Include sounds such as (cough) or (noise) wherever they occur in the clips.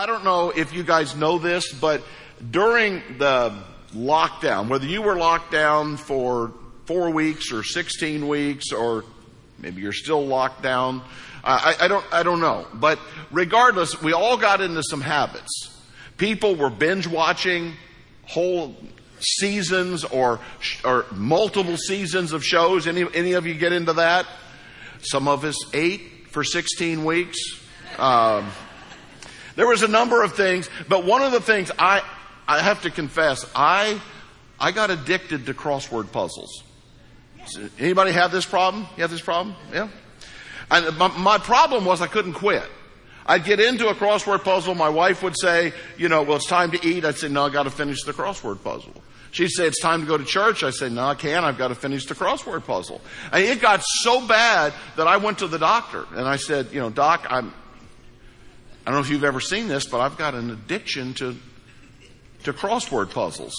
I don't know if you guys know this, but during the lockdown, whether you were locked down for four weeks or 16 weeks or maybe you're still locked down, I, I, don't, I don't know. But regardless, we all got into some habits. People were binge watching whole seasons or, or multiple seasons of shows. Any, any of you get into that? Some of us ate for 16 weeks. Um, there was a number of things, but one of the things I, I have to confess, I, I got addicted to crossword puzzles. Anybody have this problem? You have this problem? Yeah? And my, my problem was I couldn't quit. I'd get into a crossword puzzle. My wife would say, you know, well, it's time to eat. I'd say, no, I got to finish the crossword puzzle. She'd say, it's time to go to church. I say, no, I can't. I've got to finish the crossword puzzle. And it got so bad that I went to the doctor and I said, you know, doc, I'm, I don't know if you've ever seen this, but I've got an addiction to, to crossword puzzles.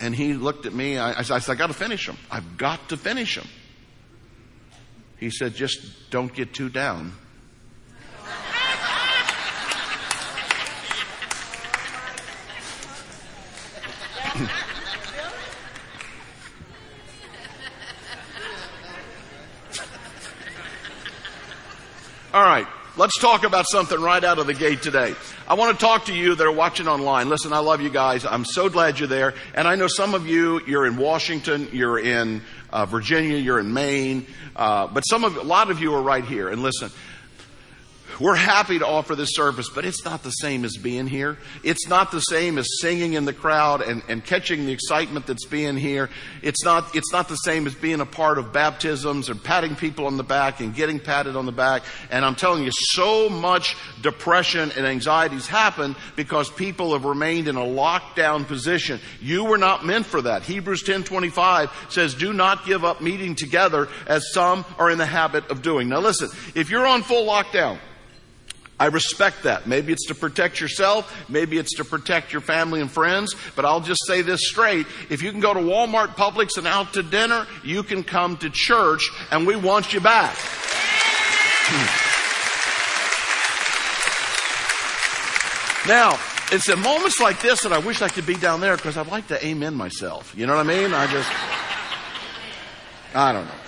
And he looked at me. I, I said, I got to finish them. I've got to finish them. He said, just don't get too down. (laughs) All right, let's talk about something right out of the gate today. I want to talk to you that are watching online. Listen, I love you guys. I'm so glad you're there. And I know some of you, you're in Washington, you're in uh, Virginia, you're in Maine, uh, but some of, a lot of you are right here. And listen, we're happy to offer this service, but it's not the same as being here. It's not the same as singing in the crowd and, and catching the excitement that's being here. It's not, it's not the same as being a part of baptisms or patting people on the back and getting patted on the back. And I'm telling you, so much depression and anxieties happen because people have remained in a lockdown position. You were not meant for that. Hebrews 10:25 says, "Do not give up meeting together as some are in the habit of doing." Now listen, if you're on full lockdown, I respect that. Maybe it's to protect yourself, maybe it's to protect your family and friends, but I'll just say this straight. If you can go to Walmart, Publix, and out to dinner, you can come to church, and we want you back. Hmm. now, it's at moments like this that I wish I could be down there because I'd like to amen myself. You know what I mean? I just, I don't know.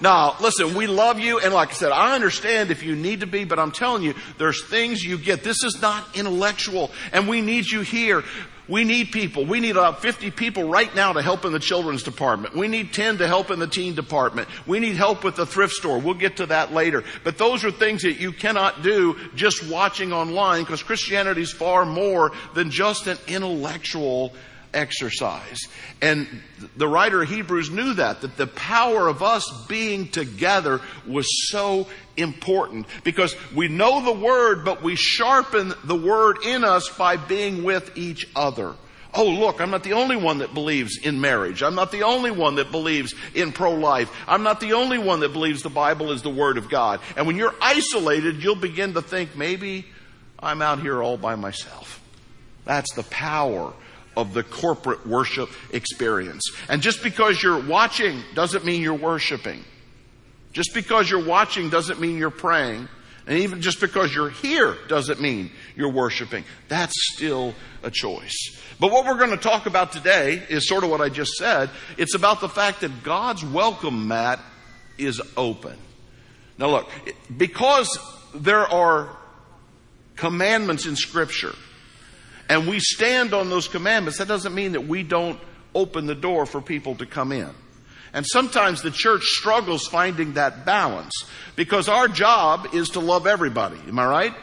Now, listen, we love you, and like I said, I understand if you need to be, but I'm telling you, there's things you get. This is not intellectual, and we need you here. We need people. We need about 50 people right now to help in the children's department. We need 10 to help in the teen department. We need help with the thrift store. We'll get to that later. But those are things that you cannot do just watching online because Christianity is far more than just an intellectual exercise. And the writer of Hebrews knew that, that the power of us being together was so important because we know the word, but we sharpen the word in us by being with each other. Oh, look, I'm not the only one that believes in marriage. I'm not the only one that believes in pro-life. I'm not the only one that believes the Bible is the Word of God. And when you're isolated, you'll begin to think, maybe I'm out here all by myself. That's the power of the corporate worship experience. And just because you're watching doesn't mean you're worshiping. Just because you're watching doesn't mean you're praying. And even just because you're here doesn't mean you're worshiping. That's still a choice. But what we're going to talk about today is sort of what I just said. It's about the fact that God's welcome mat is open. Now look, because there are commandments in scripture, and we stand on those commandments, that doesn't mean that we don't open the door for people to come in. And sometimes the church struggles finding that balance because our job is to love everybody. Am I right?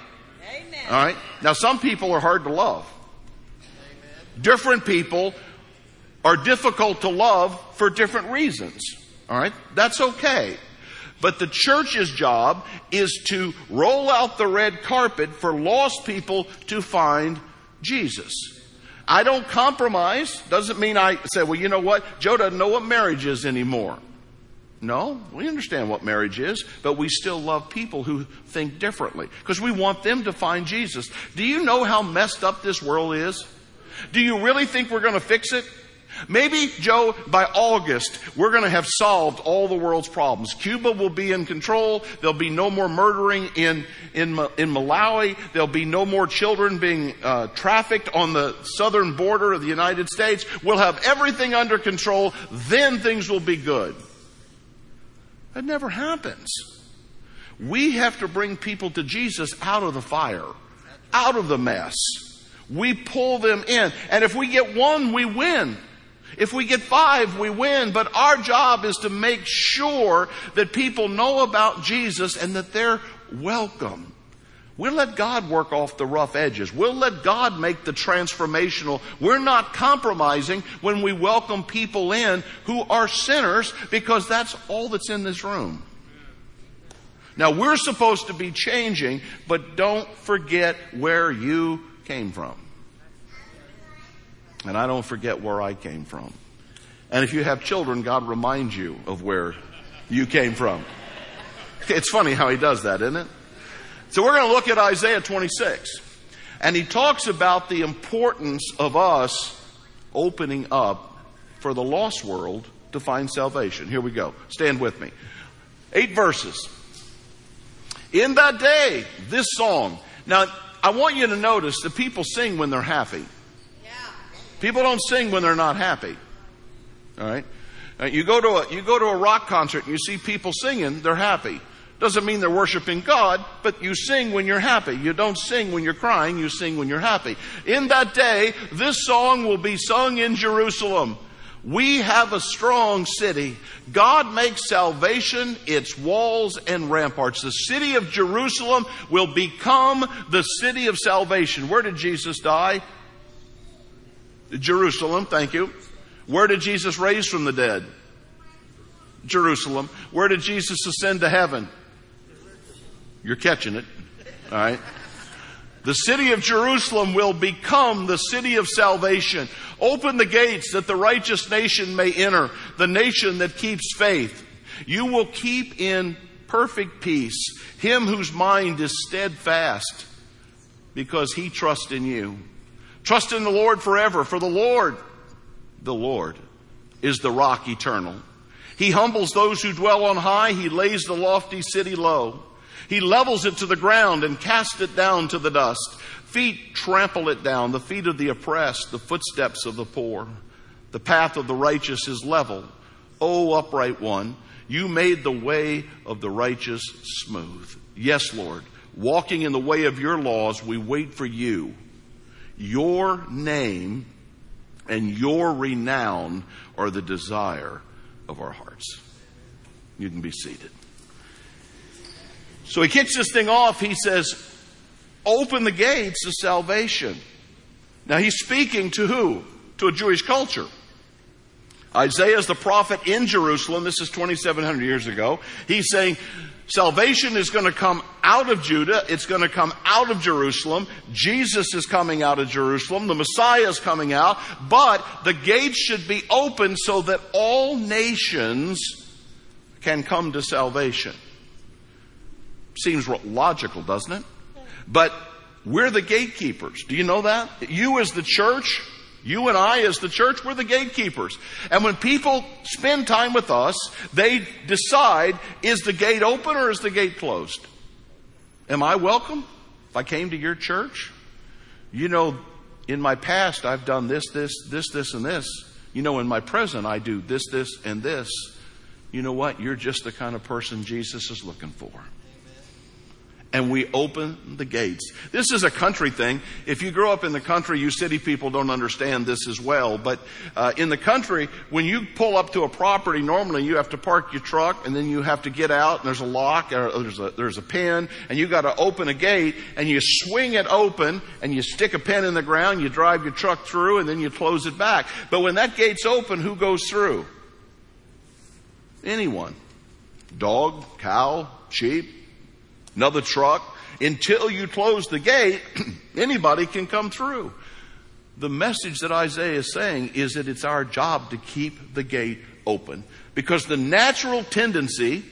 Amen. All right. Now, some people are hard to love. Amen. Different people are difficult to love for different reasons. All right. That's okay. But the church's job is to roll out the red carpet for lost people to find Jesus. I don't compromise. Doesn't mean I say, well, you know what? Joe doesn't know what marriage is anymore. No, we understand what marriage is, but we still love people who think differently because we want them to find Jesus. Do you know how messed up this world is? Do you really think we're going to fix it? Maybe, Joe, by August, we're going to have solved all the world's problems. Cuba will be in control. There'll be no more murdering in, in, in Malawi. There'll be no more children being uh, trafficked on the southern border of the United States. We'll have everything under control. Then things will be good. That never happens. We have to bring people to Jesus out of the fire, out of the mess. We pull them in. And if we get one, we win. If we get five, we win. But our job is to make sure that people know about Jesus and that they're welcome. We'll let God work off the rough edges. We'll let God make the transformational. We're not compromising when we welcome people in who are sinners because that's all that's in this room. Now we're supposed to be changing, but don't forget where you came from. And I don't forget where I came from. And if you have children, God reminds you of where you came from. It's funny how he does that, isn't it? So we're going to look at Isaiah 26. And he talks about the importance of us opening up for the lost world to find salvation. Here we go. Stand with me. Eight verses. In that day, this song. Now, I want you to notice the people sing when they're happy. People don't sing when they're not happy. All right? Uh, you go to a, you go to a rock concert and you see people singing, they're happy. Doesn't mean they're worshiping God, but you sing when you're happy. You don't sing when you're crying, you sing when you're happy. In that day, this song will be sung in Jerusalem. We have a strong city. God makes salvation its walls and ramparts. The city of Jerusalem will become the city of salvation. Where did Jesus die? Jerusalem, thank you. Where did Jesus raise from the dead? Jerusalem. Where did Jesus ascend to heaven? You're catching it. All right. The city of Jerusalem will become the city of salvation. Open the gates that the righteous nation may enter, the nation that keeps faith. You will keep in perfect peace him whose mind is steadfast because he trusts in you. Trust in the Lord forever, for the Lord, the Lord, is the rock eternal. He humbles those who dwell on high. He lays the lofty city low. He levels it to the ground and casts it down to the dust. Feet trample it down, the feet of the oppressed, the footsteps of the poor. The path of the righteous is level. O upright one, you made the way of the righteous smooth. Yes, Lord. Walking in the way of your laws, we wait for you. Your name and your renown are the desire of our hearts. You can be seated. So he kicks this thing off. He says, Open the gates of salvation. Now he's speaking to who? To a Jewish culture. Isaiah is the prophet in Jerusalem. This is 2,700 years ago. He's saying, Salvation is going to come out of Judah. It's going to come out of Jerusalem. Jesus is coming out of Jerusalem. The Messiah is coming out. But the gates should be open so that all nations can come to salvation. Seems logical, doesn't it? But we're the gatekeepers. Do you know that? You as the church, you and I as the church, we're the gatekeepers. And when people spend time with us, they decide, is the gate open or is the gate closed? Am I welcome if I came to your church? You know, in my past, I've done this, this, this, this, and this. You know, in my present, I do this, this, and this. You know what? You're just the kind of person Jesus is looking for and we open the gates. This is a country thing. If you grow up in the country, you city people don't understand this as well. But uh, in the country, when you pull up to a property, normally you have to park your truck and then you have to get out and there's a lock or there's a, there's a pin and you got to open a gate and you swing it open and you stick a pin in the ground, you drive your truck through and then you close it back. But when that gate's open, who goes through? Anyone. Dog, cow, sheep, another truck. Until you close the gate, (clears throat) anybody can come through. The message that Isaiah is saying is that it's our job to keep the gate open. Because the natural tendency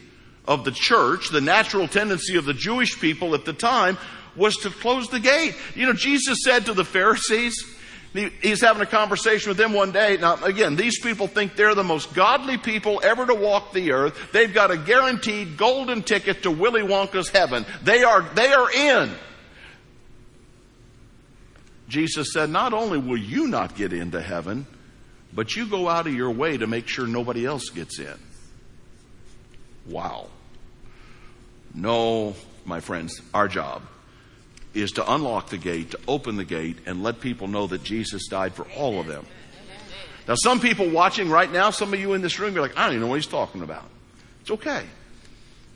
of the church, the natural tendency of the Jewish people at the time was to close the gate. You know, Jesus said to the Pharisees, He's having a conversation with them one day. Now, again, these people think they're the most godly people ever to walk the earth. They've got a guaranteed golden ticket to Willy Wonka's heaven. They are, they are in. Jesus said, not only will you not get into heaven, but you go out of your way to make sure nobody else gets in. Wow. No, my friends, our job is to unlock the gate, to open the gate, and let people know that Jesus died for all of them. Now, some people watching right now, some of you in this room, you're like, I don't even know what he's talking about. It's okay.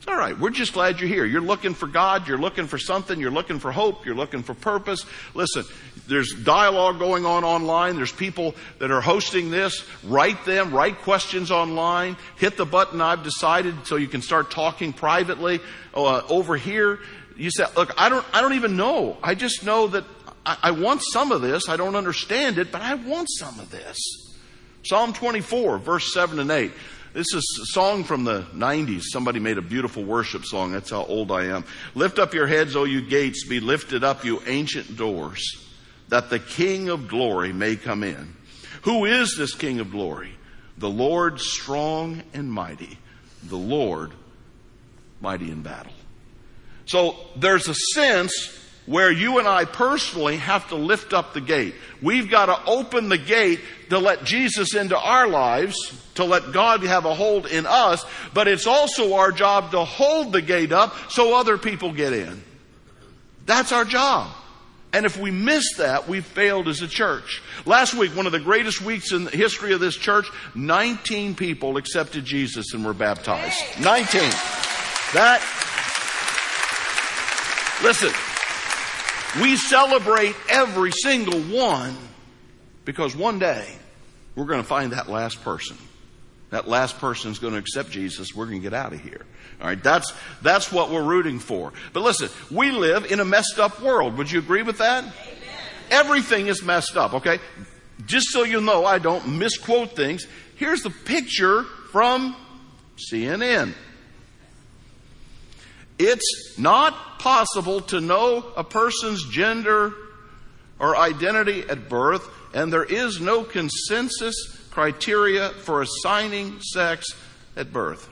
It's all right. We're just glad you're here. You're looking for God. You're looking for something. You're looking for hope. You're looking for purpose. Listen, there's dialogue going on online. There's people that are hosting this. Write them. Write questions online. Hit the button I've decided so you can start talking privately. Uh, over here, you say, look, I don't, I don't even know. I just know that I, I want some of this. I don't understand it, but I want some of this. Psalm 24, verse 7 and 8. This is a song from the 90s. Somebody made a beautiful worship song. That's how old I am. Lift up your heads, O you gates. Be lifted up, you ancient doors, that the King of glory may come in. Who is this King of glory? The Lord strong and mighty. The Lord mighty in battle. So there's a sense where you and I personally have to lift up the gate. We've got to open the gate to let Jesus into our lives, to let God have a hold in us, but it's also our job to hold the gate up so other people get in. That's our job. And if we miss that, we've failed as a church. Last week, one of the greatest weeks in the history of this church, 19 people accepted Jesus and were baptized. 19. That Listen, we celebrate every single one because one day we're going to find that last person. That last person is going to accept Jesus. We're going to get out of here. All right. That's, that's what we're rooting for. But listen, we live in a messed up world. Would you agree with that? Amen. Everything is messed up. Okay. Just so you know, I don't misquote things. Here's the picture from CNN. It's not possible to know a person's gender or identity at birth, and there is no consensus criteria for assigning sex at birth.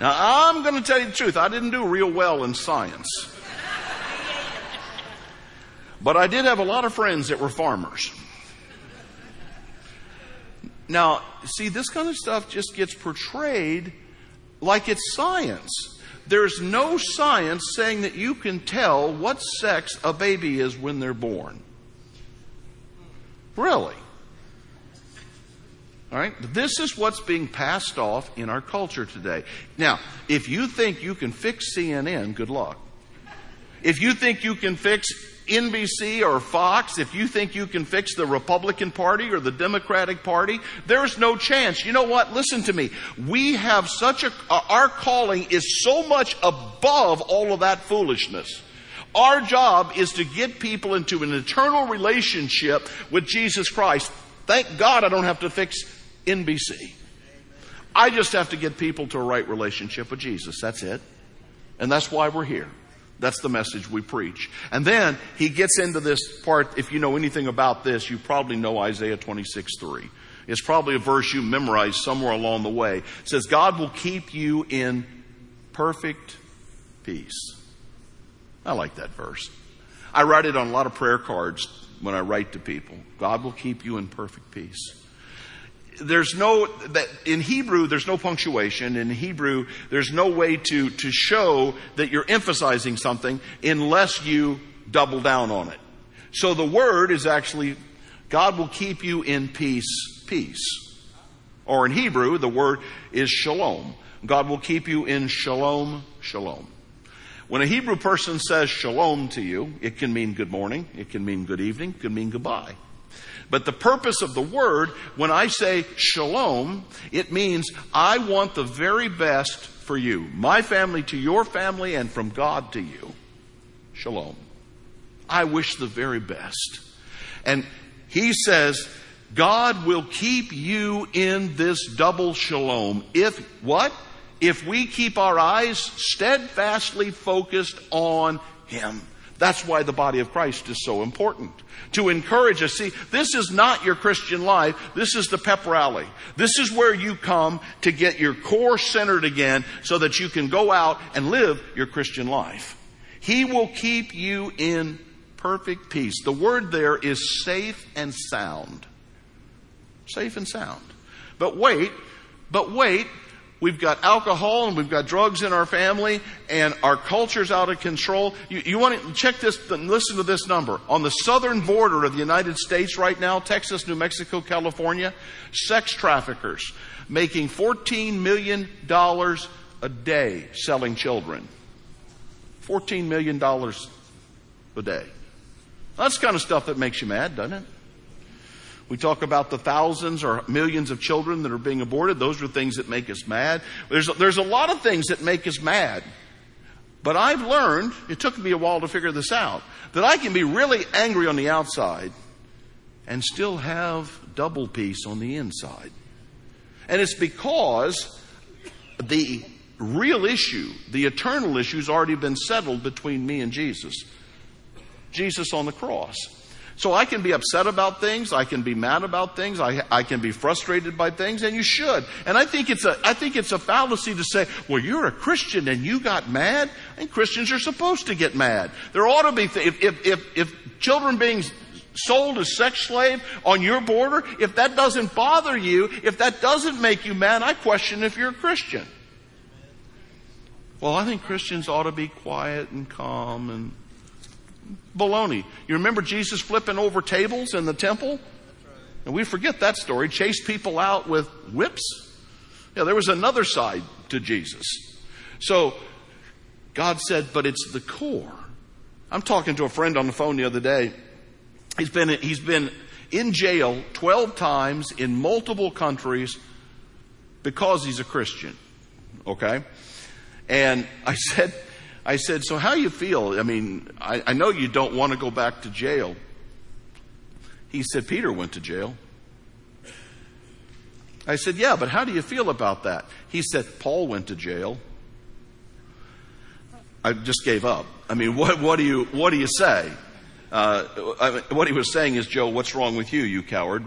Now, I'm going to tell you the truth. I didn't do real well in science. But I did have a lot of friends that were farmers. Now, see, this kind of stuff just gets portrayed like it's science. There's no science saying that you can tell what sex a baby is when they're born. Really. All right? This is what's being passed off in our culture today. Now, if you think you can fix CNN, good luck. If you think you can fix NBC or Fox, if you think you can fix the Republican Party or the Democratic Party, there's no chance. You know what? Listen to me. We have such a, uh, our calling is so much above all of that foolishness. Our job is to get people into an eternal relationship with Jesus Christ. Thank God I don't have to fix NBC. I just have to get people to a right relationship with Jesus. That's it. And that's why we're here. That's the message we preach. And then he gets into this part. If you know anything about this, you probably know Isaiah 26 3. It's probably a verse you memorized somewhere along the way. It says, God will keep you in perfect peace. I like that verse. I write it on a lot of prayer cards when I write to people. God will keep you in perfect peace there's no that in Hebrew there's no punctuation. In Hebrew there's no way to to show that you're emphasizing something unless you double down on it. So the word is actually God will keep you in peace, peace. Or in Hebrew the word is shalom. God will keep you in shalom, shalom. When a Hebrew person says shalom to you, it can mean good morning, it can mean good evening, it can mean goodbye. But the purpose of the word, when I say shalom, it means I want the very best for you, my family to your family, and from God to you. Shalom. I wish the very best. And he says, God will keep you in this double shalom if what? If we keep our eyes steadfastly focused on Him. That's why the body of Christ is so important. To encourage us. See, this is not your Christian life. This is the pep rally. This is where you come to get your core centered again so that you can go out and live your Christian life. He will keep you in perfect peace. The word there is safe and sound. Safe and sound. But wait, but wait, We've got alcohol and we've got drugs in our family and our culture's out of control. You, you want to check this, listen to this number. On the southern border of the United States right now, Texas, New Mexico, California, sex traffickers making $14 million a day selling children. $14 million a day. That's kind of stuff that makes you mad, doesn't it? We talk about the thousands or millions of children that are being aborted. Those are things that make us mad. There's, there's a lot of things that make us mad. But I've learned, it took me a while to figure this out, that I can be really angry on the outside and still have double peace on the inside. And it's because the real issue, the eternal issue, has already been settled between me and Jesus. Jesus on the cross. So I can be upset about things. I can be mad about things. I, I can be frustrated by things, and you should. And I think it's a, I think it's a fallacy to say, well, you're a Christian and you got mad. And Christians are supposed to get mad. There ought to be, th- if, if, if, if children being sold as sex slave on your border, if that doesn't bother you, if that doesn't make you mad, I question if you're a Christian. Well, I think Christians ought to be quiet and calm and baloney. You remember Jesus flipping over tables in the temple? And we forget that story. Chased people out with whips. Yeah, there was another side to Jesus. So God said, but it's the core. I'm talking to a friend on the phone the other day. He's been, he's been in jail 12 times in multiple countries because he's a Christian. Okay? And I (laughs) said, I said, So how you feel? I mean, I, I know you don't want to go back to jail. He said, Peter went to jail. I said, Yeah, but how do you feel about that? He said, Paul went to jail. I just gave up. I mean, (laughs) what, what, do, you, what do you say? Uh, I mean, what he was saying is, Joe, what's wrong with you, you coward?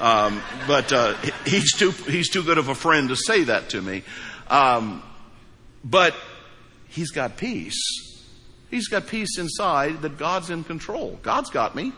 Um, but uh, he's, too, he's too good of a friend to say that to me. Um, but he's got peace. He's got peace inside that God's in control. God's got me.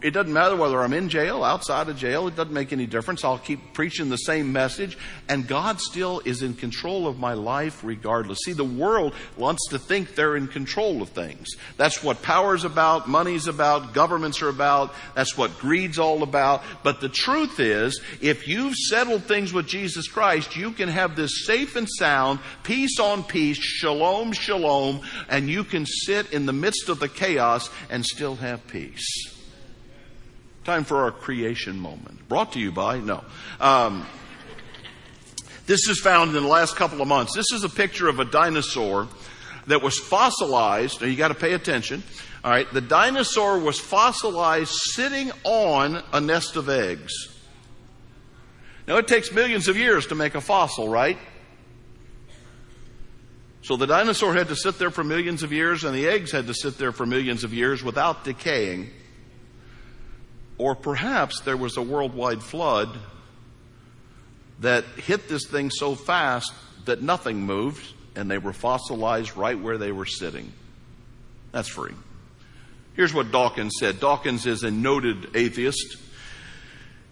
It doesn't matter whether I'm in jail, outside of jail, it doesn't make any difference. I'll keep preaching the same message, and God still is in control of my life regardless. See, the world wants to think they're in control of things. That's what power's about, money's about, governments are about, that's what greed's all about. But the truth is, if you've settled things with Jesus Christ, you can have this safe and sound, peace on peace, shalom, shalom, and you can sit in the midst of the chaos and still have peace. Time for our creation moment. Brought to you by, no. Um, this is found in the last couple of months. This is a picture of a dinosaur that was fossilized. Now you got to pay attention. All right, the dinosaur was fossilized sitting on a nest of eggs. Now it takes millions of years to make a fossil, right? So the dinosaur had to sit there for millions of years, and the eggs had to sit there for millions of years without decaying. Or perhaps there was a worldwide flood that hit this thing so fast that nothing moved and they were fossilized right where they were sitting. That's free. Here's what Dawkins said. Dawkins is a noted atheist.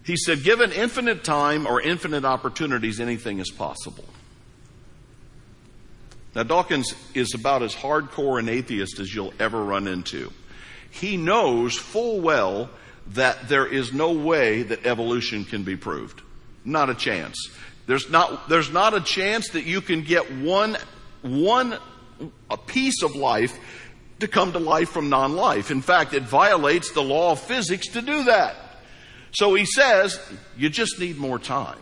He said, given infinite time or infinite opportunities, anything is possible. Now, Dawkins is about as hardcore an atheist as you'll ever run into. He knows full well that there is no way that evolution can be proved. Not a chance. There's not, there's not a chance that you can get one, one a piece of life to come to life from non-life. In fact, it violates the law of physics to do that. So he says, you just need more time.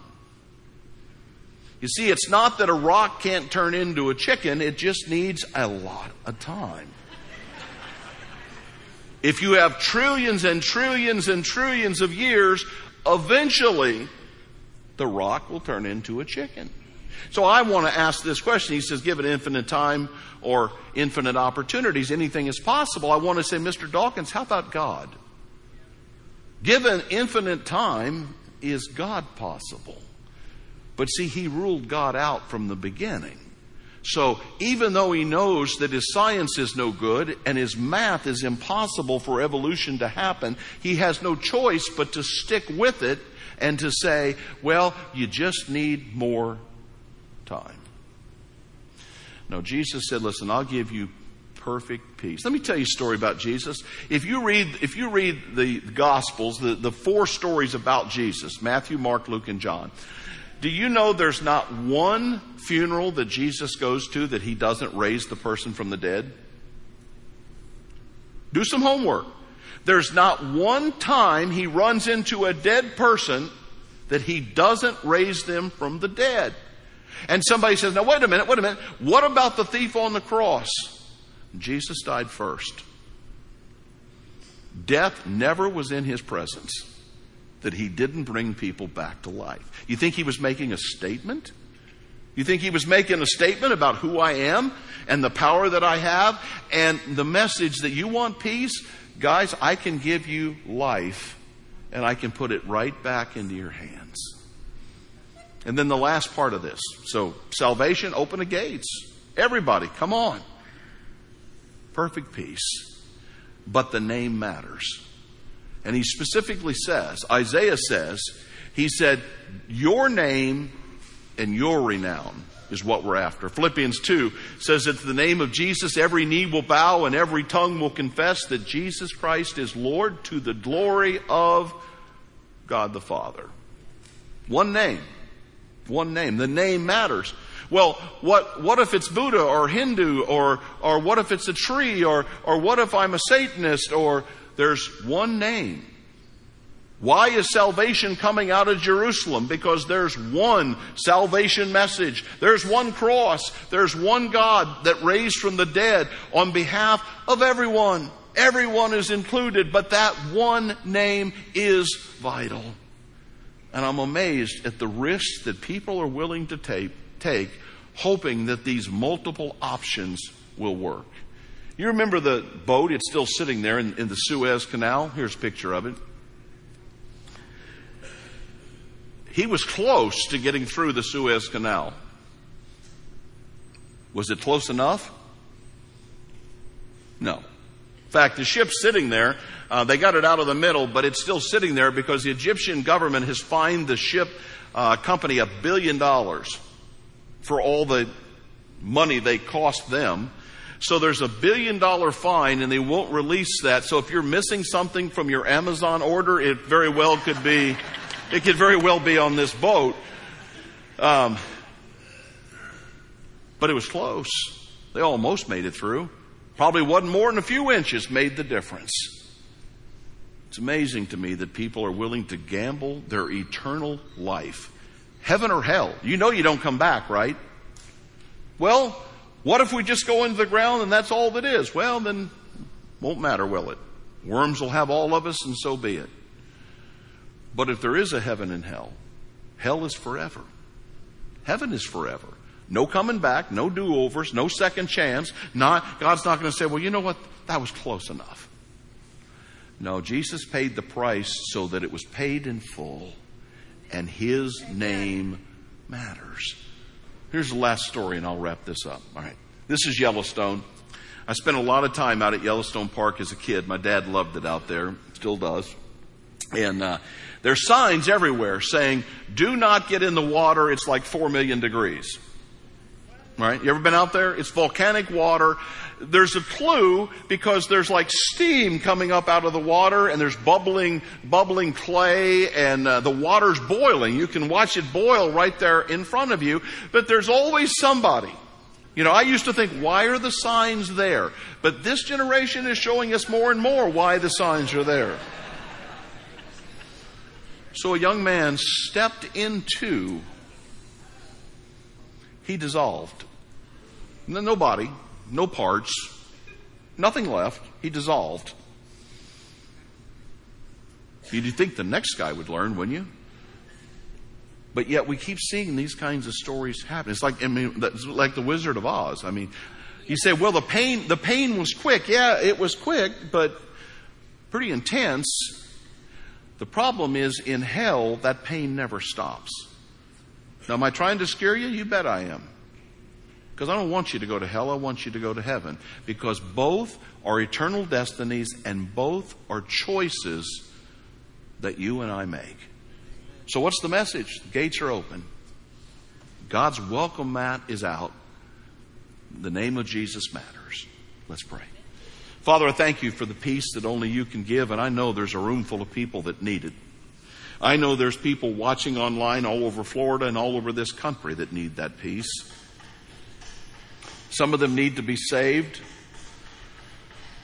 You see, it's not that a rock can't turn into a chicken, it just needs a lot of time. If you have trillions and trillions and trillions of years, eventually the rock will turn into a chicken. So I want to ask this question. He says, given infinite time or infinite opportunities, anything is possible. I want to say, Mr. Dawkins, how about God? Given infinite time, is God possible? But see, he ruled God out from the beginning. So even though he knows that his science is no good and his math is impossible for evolution to happen, he has no choice but to stick with it and to say, well, you just need more time. No, Jesus said, listen, I'll give you perfect peace. Let me tell you a story about Jesus. If you read, if you read the Gospels, the, the four stories about Jesus, Matthew, Mark, Luke, and John, do you know there's not one funeral that Jesus goes to that he doesn't raise the person from the dead? Do some homework. There's not one time he runs into a dead person that he doesn't raise them from the dead. And somebody says, now wait a minute, wait a minute. What about the thief on the cross? Jesus died first. Death never was in his presence that he didn't bring people back to life. You think he was making a statement? You think he was making a statement about who I am and the power that I have and the message that you want peace? Guys, I can give you life and I can put it right back into your hands. And then the last part of this. So, salvation, open the gates. Everybody, come on. Perfect peace. But the name matters. And he specifically says, Isaiah says, he said, Your name and your renown is what we're after. Philippians 2 says that the name of Jesus, every knee will bow and every tongue will confess that Jesus Christ is Lord to the glory of God the Father. One name. One name. The name matters. Well, what, what if it's Buddha or Hindu or, or what if it's a tree or, or what if I'm a Satanist or there's one name. Why is salvation coming out of Jerusalem? Because there's one salvation message. There's one cross. There's one God that raised from the dead on behalf of everyone. Everyone is included, but that one name is vital. And I'm amazed at the risks that people are willing to take, take hoping that these multiple options will work. You remember the boat? It's still sitting there in, in the Suez Canal. Here's a picture of it. He was close to getting through the Suez Canal. Was it close enough? No. In fact, the ship's sitting there. Uh, they got it out of the middle, but it's still sitting there because the Egyptian government has fined the ship uh, company a billion dollars for all the money they cost them. So there's a billion dollar fine and they won't release that. So if you're missing something from your Amazon order, it very well could be, it could very well be on this boat. Um, but it was close. They almost made it through. Probably wasn't more than a few inches made the difference. It's amazing to me that people are willing to gamble their eternal life. Heaven or hell. You know you don't come back, right? Well, what if we just go into the ground and that's all that is? Well, then won't matter, will it? Worms will have all of us and so be it. But if there is a heaven and hell, hell is forever. Heaven is forever. No coming back, no do-overs, no second chance. Not, God's not going to say, well, you know what? That was close enough. No, Jesus paid the price so that it was paid in full and His name matters. Here's the last story, and I'll wrap this up. All right. This is Yellowstone. I spent a lot of time out at Yellowstone Park as a kid. My dad loved it out there, still does. And uh, there's signs everywhere saying, "Do not get in the water. It's like four million degrees." Right? You ever been out there? It's volcanic water. There's a clue because there's like steam coming up out of the water and there's bubbling, bubbling clay and uh, the water's boiling. You can watch it boil right there in front of you, but there's always somebody. You know, I used to think, why are the signs there? But this generation is showing us more and more why the signs are there. So a young man stepped into, he dissolved. No body, no parts, nothing left. He dissolved. You'd think the next guy would learn, wouldn't you? But yet we keep seeing these kinds of stories happen. It's like, I mean, like the Wizard of Oz. I mean, you say, well, the pain, the pain was quick. Yeah, it was quick, but pretty intense. The problem is in hell, that pain never stops. Now, am I trying to scare you? You bet I am. Because I don't want you to go to hell, I want you to go to heaven. Because both are eternal destinies and both are choices that you and I make. So, what's the message? The gates are open. God's welcome mat is out. The name of Jesus matters. Let's pray. Father, I thank you for the peace that only you can give, and I know there's a room full of people that need it. I know there's people watching online all over Florida and all over this country that need that peace. Some of them need to be saved.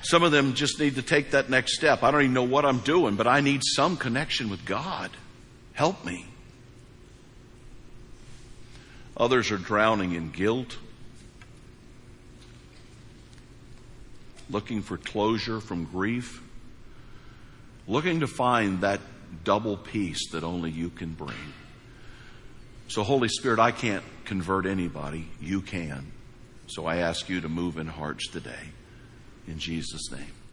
Some of them just need to take that next step. I don't even know what I'm doing, but I need some connection with God. Help me. Others are drowning in guilt, looking for closure from grief, looking to find that double peace that only you can bring. So, Holy Spirit, I can't convert anybody. You can. So I ask you to move in hearts today. In Jesus' name.